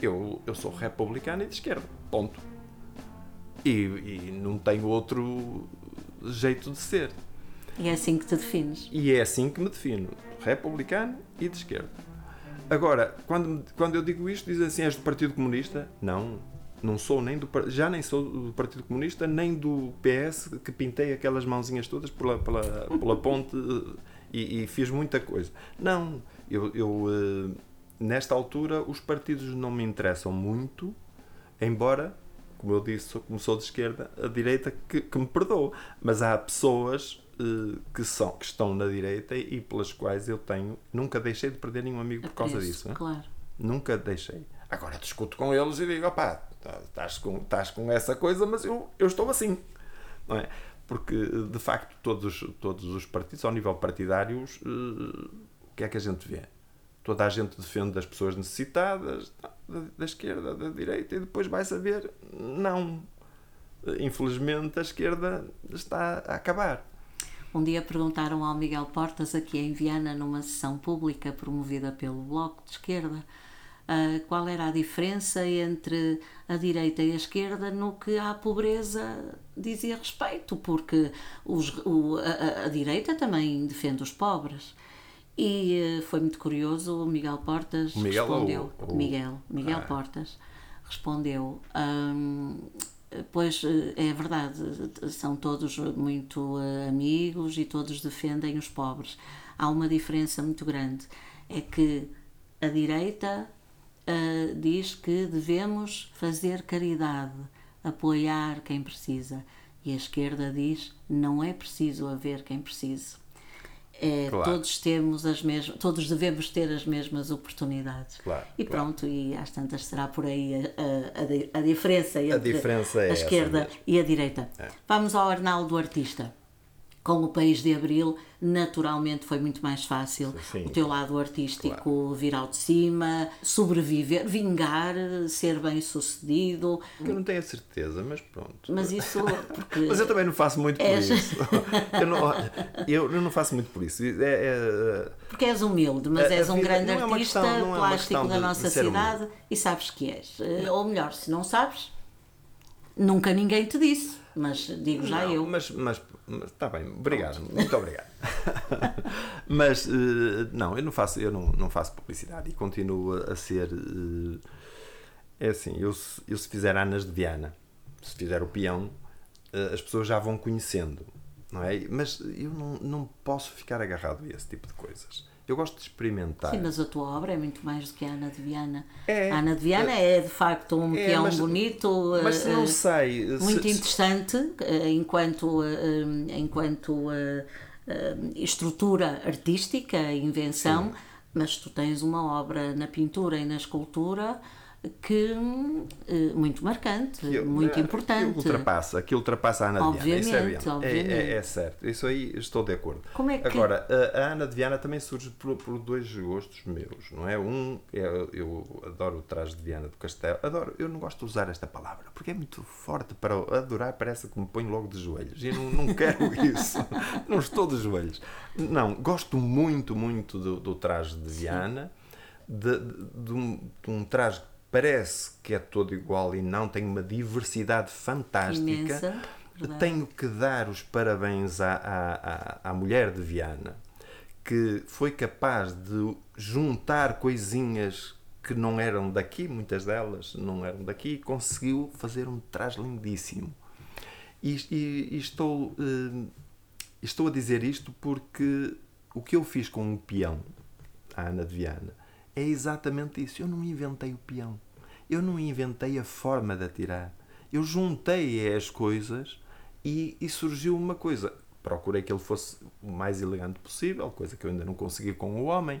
eu, eu sou republicano e de esquerda, ponto. E, e não tenho outro jeito de ser. E é assim que te defines. E é assim que me defino, republicano e de esquerda. Agora, quando, quando eu digo isto, dizem assim, és do Partido Comunista? Não, não sou nem do já nem sou do Partido Comunista, nem do PS, que pintei aquelas mãozinhas todas pela, pela, pela ponte eh, e, e fiz muita coisa. Não, eu, eu, eh, nesta altura os partidos não me interessam muito, embora, como eu disse, sou de esquerda, a direita que, que me perdoa. Mas há pessoas eh, que, são, que estão na direita e pelas quais eu tenho. Nunca deixei de perder nenhum amigo por causa Apreço, disso. hein? Claro. Nunca deixei. Agora discuto com eles e digo: opá, tá- estás com, estás com essa coisa, mas eu, eu estou assim. Não é? Porque, de facto, todos, todos os partidos, ao nível partidários, eh, o que é que a gente vê? Toda a gente defende as pessoas necessitadas, da, da esquerda, da direita, e depois vai saber, não. Infelizmente, a esquerda está a acabar. Um dia perguntaram ao Miguel Portas, aqui em Viana, numa sessão pública promovida pelo Bloco de Esquerda, ah, qual era a diferença entre a direita e a esquerda no que à pobreza dizia respeito, porque os- o- a- a direita também defende os pobres. E eh, foi muito curioso, o Miguel Portas O Miguel respondeu. ou- ou- Miguel, Miguel Ah. Portas respondeu. hum, Pois eh, é verdade, são todos muito eh, amigos e todos defendem os pobres. Há uma diferença muito grande: é que a direita eh, diz que devemos fazer caridade, apoiar quem precisa, e a esquerda diz não é preciso haver quem precise. É, Claro. Todos temos as mesmas, todos devemos ter as mesmas oportunidades. Claro, e claro. pronto, e às tantas será por aí a, a- a di- a diferença entre diferença é a esquerda mesmo. e a direita. Vamos ao Arnaldo Artista. Com o País de Abril, naturalmente foi muito mais fácil Sim. o teu lado artístico vir ao de cima, sobreviver, vingar, ser bem sucedido. Eu não tenho a certeza, mas pronto. Mas isso porque Mas eu também não faço muito por És- isso. Eu não, eu, eu não faço muito por isso. É, é- Porque és humilde, mas A- a és um grande é artista questão- é plástico da nossa cidade e sabes que és. Eh, Ou melhor, se não sabes, nunca ninguém te disse, mas digo já não, eu. Mas, mas, está bem, obrigado, muito obrigado. (laughs) mas eh, não, eu não faço, eu não, não faço publicidade e continuo a ser. eh, é assim, eu, se- eu se fizer Anas de Viana, se fizer o peão, eh, as pessoas já vão conhecendo, não é? Mas eu não, não posso ficar agarrado a esse tipo de coisas. Eu gosto de experimentar. Sim, mas a tua obra é muito mais do que a Ana de Viana. É. a Ana de Viana é, de facto um É, peão mas- bonito, Mas eh, não sei. muito se- se- interessante enquanto, eh, enquanto eh, eh, estrutura artística, invenção, mas tu tens uma obra na pintura e na escultura que eh, muito marcante, Eu- muito importante. Que ultrapassa, que ultrapassa a Ana de Viana. Isso é, Obviamente. É- obviamente. É, é certo, isso aí estou de acordo. Como é que- Agora, a, a Ana de Viana também surge por, por dois gostos meus, não é? Um, é, eu adoro o traje de Viana do Castelo. Adoro, eu não gosto de usar esta palavra, porque é muito forte para adorar, parece que me põe logo de joelhos. E eu não, não (laughs) quero isso. não estou de joelhos. Não, gosto muito, muito do, do traje de Viana, de, de- de um, de um traje que parece que é todo igual e não, tem uma diversidade fantástica. Imensa. Tenho que dar os parabéns à, à, à, à mulher de Viana, que foi capaz de juntar coisinhas que não eram daqui, muitas delas não eram daqui, e conseguiu fazer um traje lindíssimo. E, e- e estou, eh, estou a dizer isto porque o que eu fiz com o peão, a Ana de Viana, é exatamente isso. Eu não inventei o peão. Eu não inventei a forma de atirar. Eu juntei as coisas E, e surgiu uma coisa. Procurei que ele fosse o mais elegante possível, coisa que eu ainda não consegui com o homem.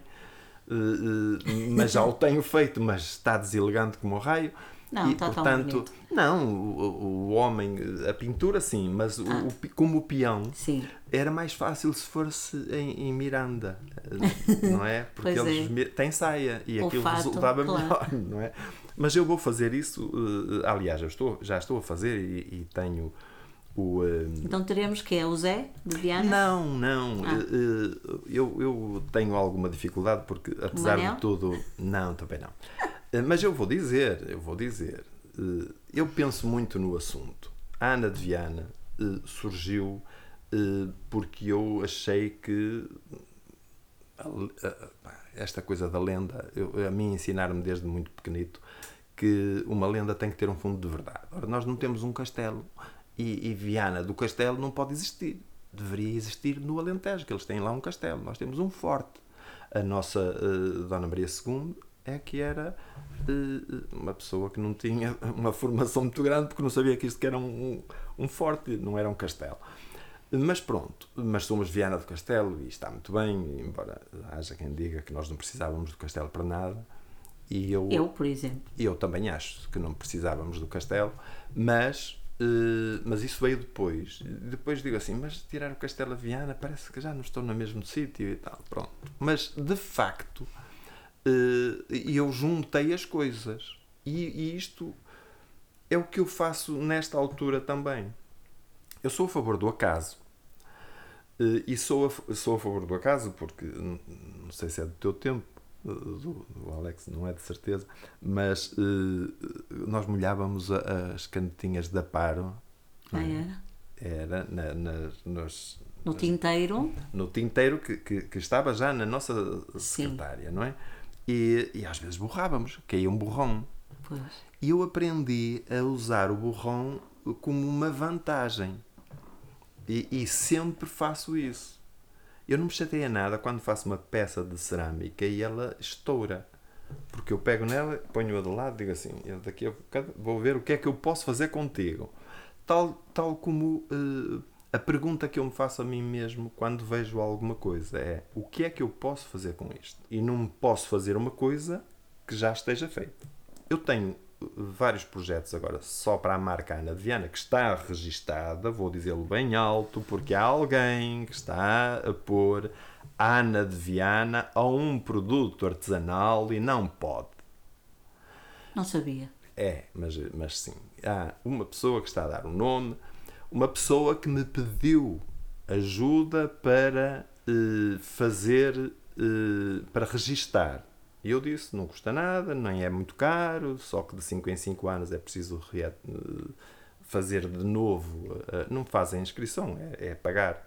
Uh, uh, mas já o tenho feito, mas está deselegante como o raio. Não, e, está tão portanto, não, o, o homem, a pintura sim, mas o, Ah. o pi- como o peão Sim. era mais fácil se fosse em, em Miranda, (laughs) não é? Porque eles é. têm saia e O aquilo fato, resultava claro. melhor, (laughs) não é? Mas eu vou fazer isso, eh, aliás, eu estou, já estou a fazer e, e tenho o. eh, Então teremos que é o Zé de Viana? não, não. Ah. eh, Eu, eu tenho alguma dificuldade porque, apesar de tudo. Não, também não. Eh, Mas eu vou dizer, eu vou dizer. eh, Eu penso muito no assunto. A Ana de Viana eh, surgiu porque eu achei que esta coisa da lenda, a mim ensinaram-me desde muito pequenito que uma lenda tem que ter um fundo de verdade. Ora, nós não temos um castelo e, e Viana do castelo não pode existir. Deveria existir no Alentejo, que eles têm lá um castelo. Nós temos um forte. A nossa eh, Dona Maria II é que era eh, uma pessoa que não tinha (laughs) uma formação muito grande porque não sabia que isto que era um, um, um forte, não era um castelo. Mas pronto, mas somos Viana do Castelo e está muito bem, embora haja quem diga que nós não precisávamos do Castelo para nada. E eu, Eu, por exemplo. eu também acho que não precisávamos do Castelo, mas, eh, mas isso veio depois. Depois digo assim, mas tirar o Castelo a Viana parece que já não estou no mesmo sítio e tal. Pronto. Mas de facto, eh, eu juntei as coisas. E, e isto é o que eu faço nesta altura também. Eu sou a favor do acaso. Eh, E sou a, sou a favor do acaso porque, não sei se é do teu tempo, eh, do, do Alex, não é de certeza, mas nós molhávamos as canetinhas da Paro. não Ah, é? era? Era na, nas- nos, No tinteiro. no tinteiro que, que, que estava já na nossa Sim. secretária, não é? E, e às vezes borrávamos, caía um borrão. Pois. E eu aprendi a usar o borrão como uma vantagem. E, e sempre faço isso. Eu não me chateia nada quando faço uma peça de cerâmica e ela estoura. Porque eu pego nela, ponho-a de lado e digo assim: eu daqui a bocado vou ver o que é que eu posso fazer contigo. Tal, tal como eh, a pergunta que eu me faço a mim mesmo quando vejo alguma coisa é: o que é que eu posso fazer com isto? E não posso fazer uma coisa que já esteja feita. Eu tenho eh, vários projetos agora só para a marca Ana Viana que está registada, vou dizê-lo bem alto, porque há alguém que está a pôr Ana de Viana a um produto artesanal e não pode. Não sabia. É, mas, mas sim. Há uma pessoa que está a dar o nome, uma pessoa que me pediu ajuda para eh, fazer, eh, para registar. E eu disse, não custa nada, nem é muito caro, só que de 5 em 5 anos é preciso re- eh, fazer de novo. não fazem inscrição, é, é pagar.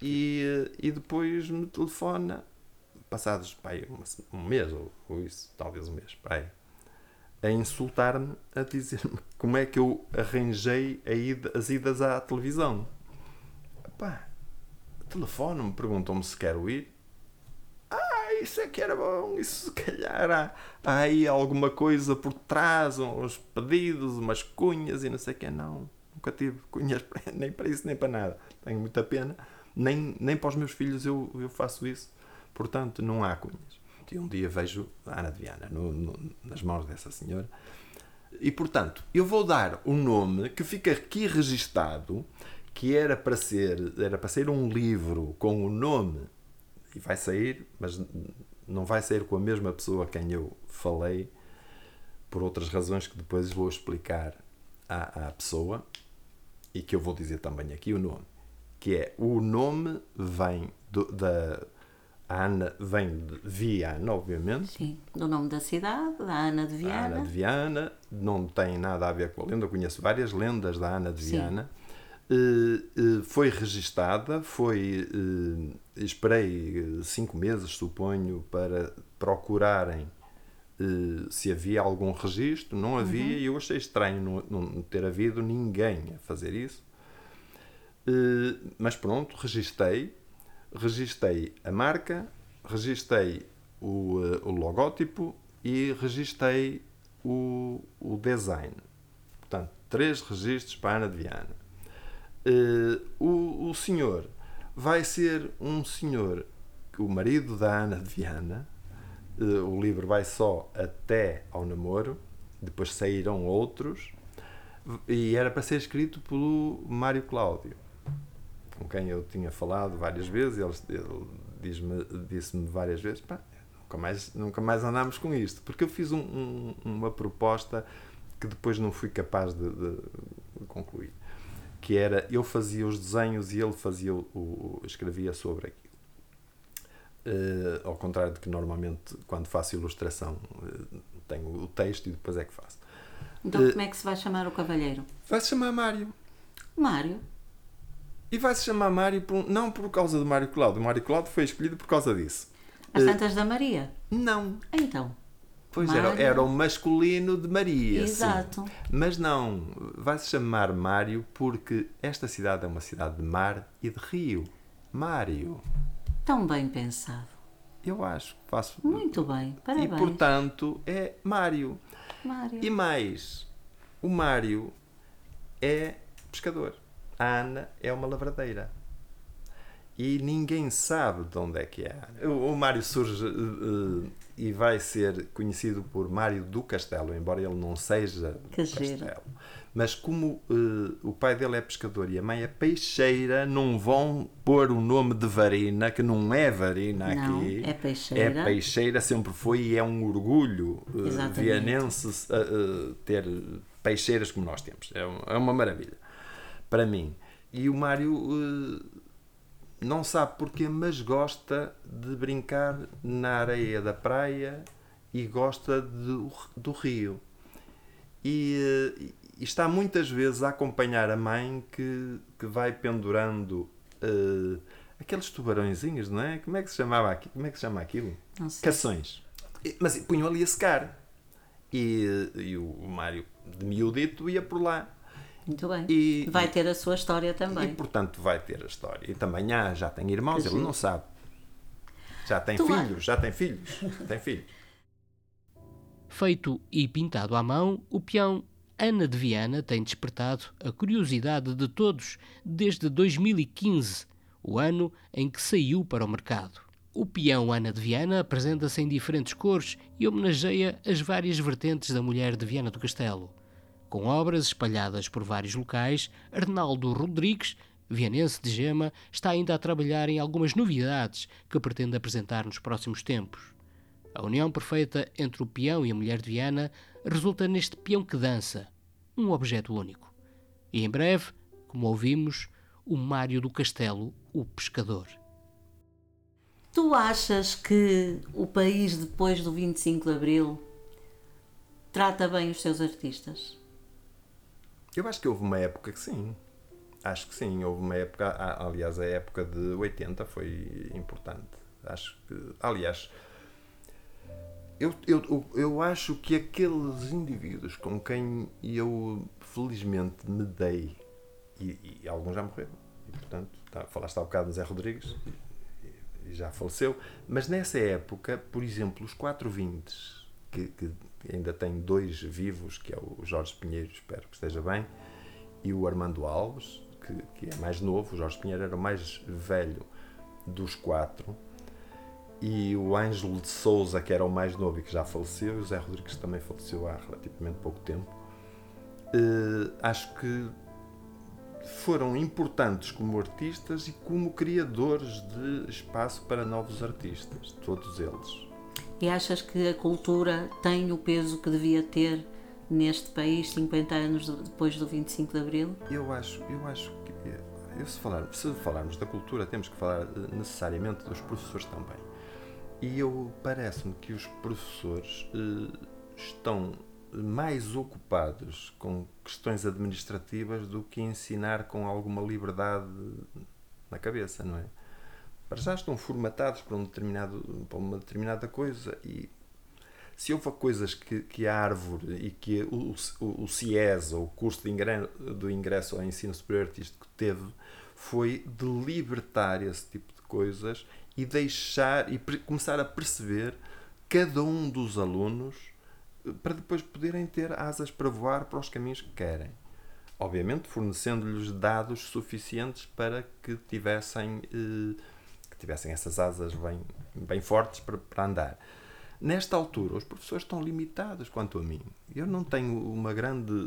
E, e depois me telefona, passados se- um mês ou, ou isso, talvez um mês, pá, aí, a insultar-me, a dizer-me (laughs) como é que eu arranjei ida- as idas à televisão. Pá, telefonam-me, perguntam-me se quero ir. Ah, isso é que era bom, isso se calhar há, há aí alguma coisa por trás, uns pedidos, umas cunhas e não sei o que. Não, nunca tive cunhas (laughs) nem para isso nem para nada. Tenho muita pena. Nem, nem para os meus filhos eu, eu faço isso. Portanto, não há cunhas. E um dia vejo a Ana de Viana no- no- nas mãos dessa senhora. E portanto, eu vou dar um nome que fica aqui registado, que era para ser, era para ser um livro com o nome e vai sair, mas não vai sair com a mesma pessoa a quem eu falei, por outras razões que depois vou explicar à, à pessoa e que eu vou dizer também aqui o nome, que é o nome vem do- da a Ana vem de Viana, obviamente, Sim. Do nome da cidade, da Ana de a Viana. Ana de Viana, não tem nada a ver com a lenda, eu conheço várias lendas da Ana de. Viana. Eh, eh, foi registada, foi, eh, esperei cinco meses, suponho, para procurarem se havia algum registro, não havia, e eu achei estranho não, não ter havido ninguém a fazer isso. Mas pronto, registrei, registrei a marca, registrei o, eh, o logótipo e registrei o, o design. Portanto, três registros para a Ana de Viana. Uh, o, o senhor vai ser um senhor, o marido da Ana de Viana. Uh, o livro vai só até ao namoro, depois saíram outros, e era para ser escrito pelo Mário Cláudio, com quem eu tinha falado várias vezes. Ele, ele diz-me, disse-me várias vezes: pá, nunca mais, nunca mais andámos com isto, porque eu fiz um, um, uma proposta que depois não fui capaz de, de, de concluir que era eu fazia os desenhos e ele fazia o, o escrevia sobre aquilo. Uh, ao contrário de que normalmente quando faço ilustração uh, tenho o texto e depois é que faço. Então uh, como é que se vai chamar o cavalheiro? Vai-se chamar Mário. Mário? E vai-se chamar Mário por, não por causa do Mário Cláudio. O Mário Cláudio foi escolhido por causa disso. As tantas da Maria? Não. Então? Pois era, era o masculino de Maria. Exato. Sim. Mas não, vai-se chamar Mário porque esta cidade é uma cidade de mar e de rio. Mário. Tão bem pensado. Eu acho. Faço... Muito bem, parabéns. E portanto é Mário. Mário. E mais, o Mário é pescador. A Ana é uma lavradeira e ninguém sabe de onde é que é. O, o Mário surge uh, e vai ser conhecido por Mário do Castelo, embora ele não seja que do giro. Castelo. Mas como uh, o pai dele é pescador e a mãe é peixeira, não vão pôr o nome de Varina, que não é Varina não, aqui. É peixeira. É peixeira, sempre foi e é um orgulho uh, vianense ter peixeiras como nós temos. É, é uma maravilha. Para mim. E o Mário não sabe porquê, mas gosta de brincar na areia da praia e gosta do, do rio. E, e, está muitas vezes a acompanhar a mãe que, que vai pendurando uh, aqueles tubarõezinhos, não é? Como é que se chamava aqui? Como é que se chama aquilo? Cações. Mas punham ali a secar. E, e o Mário de miudito ia por lá muito bem. E, vai ter a sua história também. E portanto vai ter a história. E também ah, já tem irmãos, que ele sim. não sabe. Já tem tu filhos, já tem filhos. tem filhos. Feito e pintado à mão, o peão Ana de Viana tem despertado a curiosidade de todos desde 2015, o ano em que saiu para o mercado. O peão Ana de Viana apresenta-se em diferentes cores e homenageia as várias vertentes da mulher de Viana do Castelo. Com obras espalhadas por vários locais, Arnaldo Rodrigues, vianense de Gema, está ainda a trabalhar em algumas novidades que pretende apresentar nos próximos tempos. A união perfeita entre o peão e a mulher de Viana resulta neste peão que dança, um objeto único. E em breve, como ouvimos, o Mário do Castelo, o pescador. Tu achas que o país, depois do 25 de Abril, trata bem os seus artistas? Eu acho que houve uma época que sim. Acho que sim, houve uma época, aliás, a época de 80 foi importante. Acho que, aliás, eu, eu, eu acho que aqueles indivíduos com quem eu felizmente me dei, e, e alguns já morreram, e portanto, tá, falaste há bocado no Zé Rodrigues, e, e, já faleceu, mas nessa época, por exemplo, os 420 que, que ainda tem dois vivos, que é o Jorge Pinheiro, espero que esteja bem, e o Armando Alves, que, que é mais novo. O Jorge Pinheiro era o mais velho dos quatro. E o Ângelo de Souza, que era o mais novo e que já faleceu, e o Zé Rodrigues também faleceu há relativamente pouco tempo. Uh, acho que foram importantes como artistas e como criadores de espaço para novos artistas, todos eles. E achas que a cultura tem o peso que devia ter neste país 50 anos depois do 25 de Abril? Eu acho, eu acho que eu, se, falar, se falarmos da cultura temos que falar eh, necessariamente dos professores também. E eu parece-me que os professores eh, estão mais ocupados com questões administrativas do que ensinar com alguma liberdade na cabeça, não é? Para já estão formatados para, um determinado, para uma determinada coisa e se houve coisas que, que a árvore e que o, o, o CIES, ou o curso de ingresso, do ingresso ao ensino superior artístico, teve, foi de libertar esse tipo de coisas e deixar e começar a perceber cada um dos alunos eh, para depois poderem ter asas para voar para os caminhos que querem. obviamente fornecendo-lhes dados suficientes para que tivessem, eh, que tivessem essas asas bem, bem fortes para, para andar. Nesta altura, os professores estão limitados quanto a mim. Eu não tenho uma grande,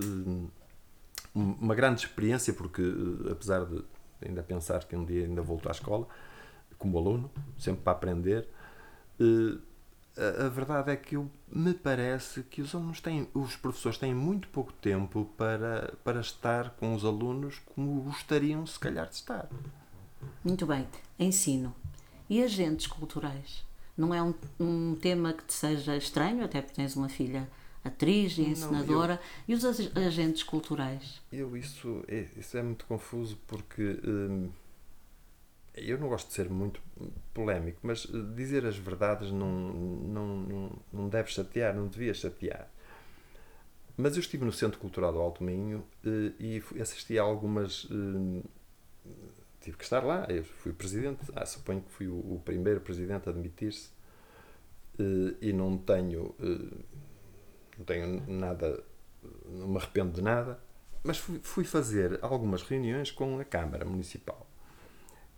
uma grande experiência, porque, apesar de ainda pensar que um dia ainda volto à escola, como aluno, sempre para aprender, a, a verdade é que eu, me parece que os alunos têm, os professores têm muito pouco tempo para, para estar com os alunos como gostariam, se calhar, de estar. Muito bem. Ensino. E agentes culturais? Não é um, um tema que te seja estranho, até porque tens uma filha atriz e encenadora. Não, eu, e os agentes culturais? Eu, isso é, isso é muito confuso porque. Hum, eu não gosto de ser muito polémico, mas eh, dizer as verdades não, não, não, não deve chatear, não devia chatear. Mas eu estive no Centro Cultural do Alto Minho eh, e assisti a algumas. Eh, tive que estar lá, eu fui presidente, ah, suponho que fui o, o primeiro presidente a admitir-se e não tenho. não tenho nada. não me arrependo de nada, mas fui, fui fazer algumas reuniões com a Câmara Municipal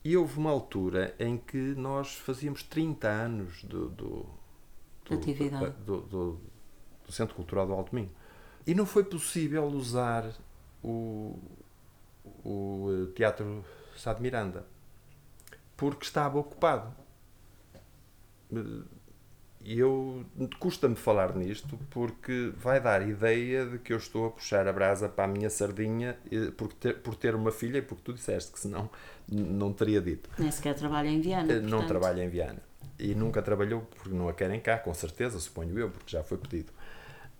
e houve uma altura em que nós fazíamos 30 anos do, do, do, Atividade. do, do, do Centro Cultural do Alto Minho. E não foi possível usar o, o Teatro Sá de Miranda porque estava ocupado e eu custa-me falar nisto porque vai dar ideia de que eu estou a puxar a brasa para a minha sardinha por ter, por ter uma filha e porque tu disseste que senão não teria dito. Nem sequer trabalha em Viana. Não portanto... trabalha em Viana. E nunca trabalhou porque não a querem cá, com certeza, suponho eu, porque já foi pedido.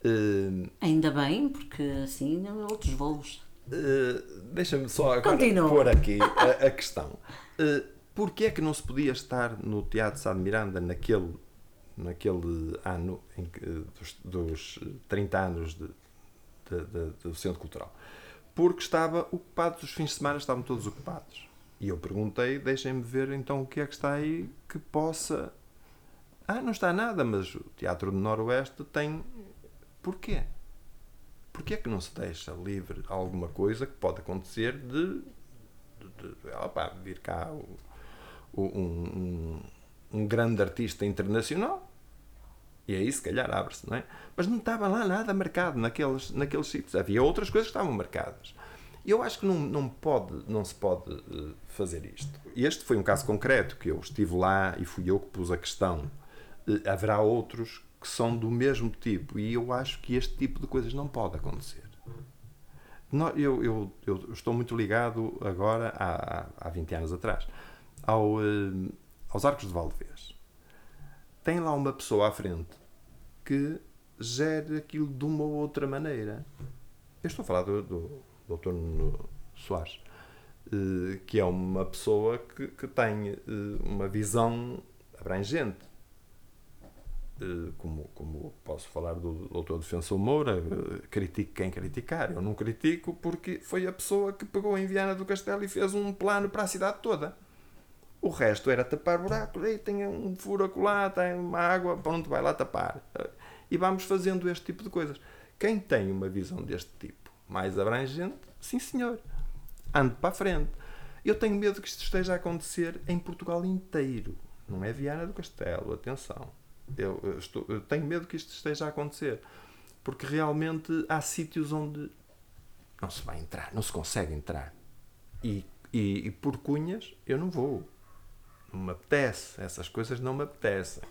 Uh, Ainda bem, porque assim outros voos. Uh, Deixa-me só agora Continua. pôr aqui a, a questão. Uh, Porquê é que não se podia estar no Teatro Sá de Miranda naquele naquele ano que, dos, dos 30 anos de, de, de, do Centro Cultural. Porque estava ocupado, os fins de semana estavam todos ocupados. E eu perguntei, deixem-me ver então o que é que está aí que possa. Ah, não está nada, mas o Teatro do Noroeste tem. Porquê? Porquê é que não se deixa livre alguma coisa que pode acontecer de, de, de opa, vir cá um, um, um grande artista internacional e aí, se calhar, abre-se, não é? Mas não estava lá nada marcado naqueles, naqueles sítios. Havia outras coisas que estavam marcadas. Eu acho que não, não, pode, não se pode uh, fazer isto. Este foi um caso concreto, que eu estive lá e fui eu que pus a questão. Uh, haverá outros que são do mesmo tipo. E eu acho que este tipo de coisas não pode acontecer. eu, eu, eu, estou muito ligado agora, há, há 20 anos atrás, ao, uh, aos Arcos de Valdevez tem lá uma pessoa à frente que gere aquilo de uma ou outra maneira. Eu estou a falar do, do, do Dr. Soares, eh, que é uma pessoa que, que tem eh, uma visão abrangente. Eh, como, como posso falar do Dr. Defensor Moura, critico quem criticar. Eu não critico porque foi a pessoa que pegou em Viana do Castelo e fez um plano para a cidade toda. O resto era tapar buracos, aí tem um furo acolá, tem uma água, pronto, vai lá tapar. E vamos fazendo este tipo de coisas. Quem tem uma visão deste tipo, mais abrangente, sim senhor, ande para a frente. Eu tenho medo que isto esteja a acontecer em Portugal inteiro. Não é Viana do Castelo, atenção. Eu, eu, estou, eu tenho medo que isto esteja a acontecer. Porque realmente há sítios onde não se vai entrar, não se consegue entrar. E, e, e por cunhas eu não vou não me apetece, essas coisas não me apetecem.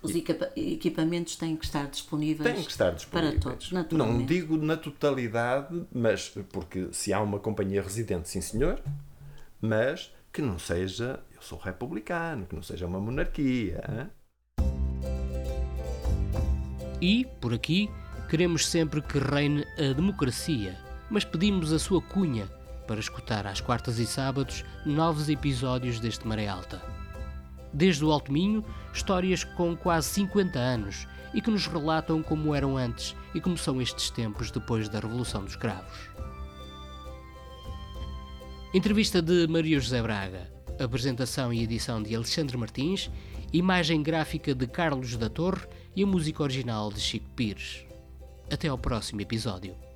Os equipamentos têm que estar disponíveis, têm que estar disponíveis. para todos, naturalmente. Não digo na totalidade, mas porque se há uma companhia residente, sim senhor, mas que não seja, eu sou republicano, que não seja uma monarquia. E, por aqui, queremos sempre que reine a democracia, mas pedimos a sua cunha para escutar às quartas e sábados novos episódios deste Maré Alta. Desde o Alto Minho, histórias com quase 50 anos e que nos relatam como eram antes e como são estes tempos depois da Revolução dos Cravos. Entrevista de Maria José Braga, apresentação e edição de Alexandre Martins, imagem gráfica de Carlos da Torre e a música original de Chico Pires. Até ao próximo episódio.